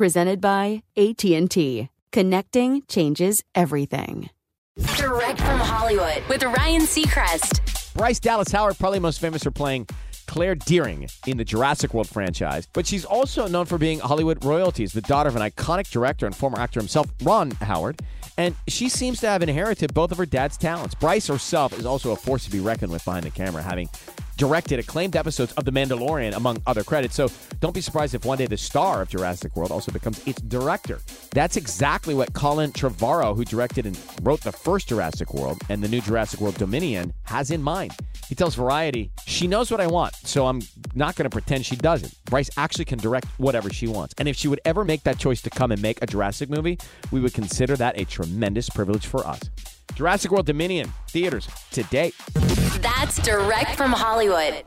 Presented by AT&T. Connecting changes everything. Direct from Hollywood with Ryan Seacrest. Bryce Dallas Howard, probably most famous for playing Claire Dearing in the Jurassic World franchise, but she's also known for being Hollywood royalties, the daughter of an iconic director and former actor himself, Ron Howard. And she seems to have inherited both of her dad's talents. Bryce herself is also a force to be reckoned with behind the camera, having directed acclaimed episodes of The Mandalorian, among other credits. So don't be surprised if one day the star of Jurassic World also becomes its director. That's exactly what Colin Trevorrow, who directed and wrote the first Jurassic World and the new Jurassic World Dominion, has in mind. He tells Variety, She knows what I want, so I'm not going to pretend she doesn't. Bryce actually can direct whatever she wants. And if she would ever make that choice to come and make a Jurassic movie, we would consider that a tremendous privilege for us. Jurassic World Dominion, theaters today. That's direct from Hollywood.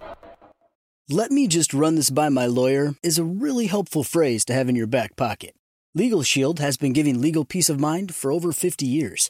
Let me just run this by my lawyer is a really helpful phrase to have in your back pocket. Legal Shield has been giving legal peace of mind for over 50 years.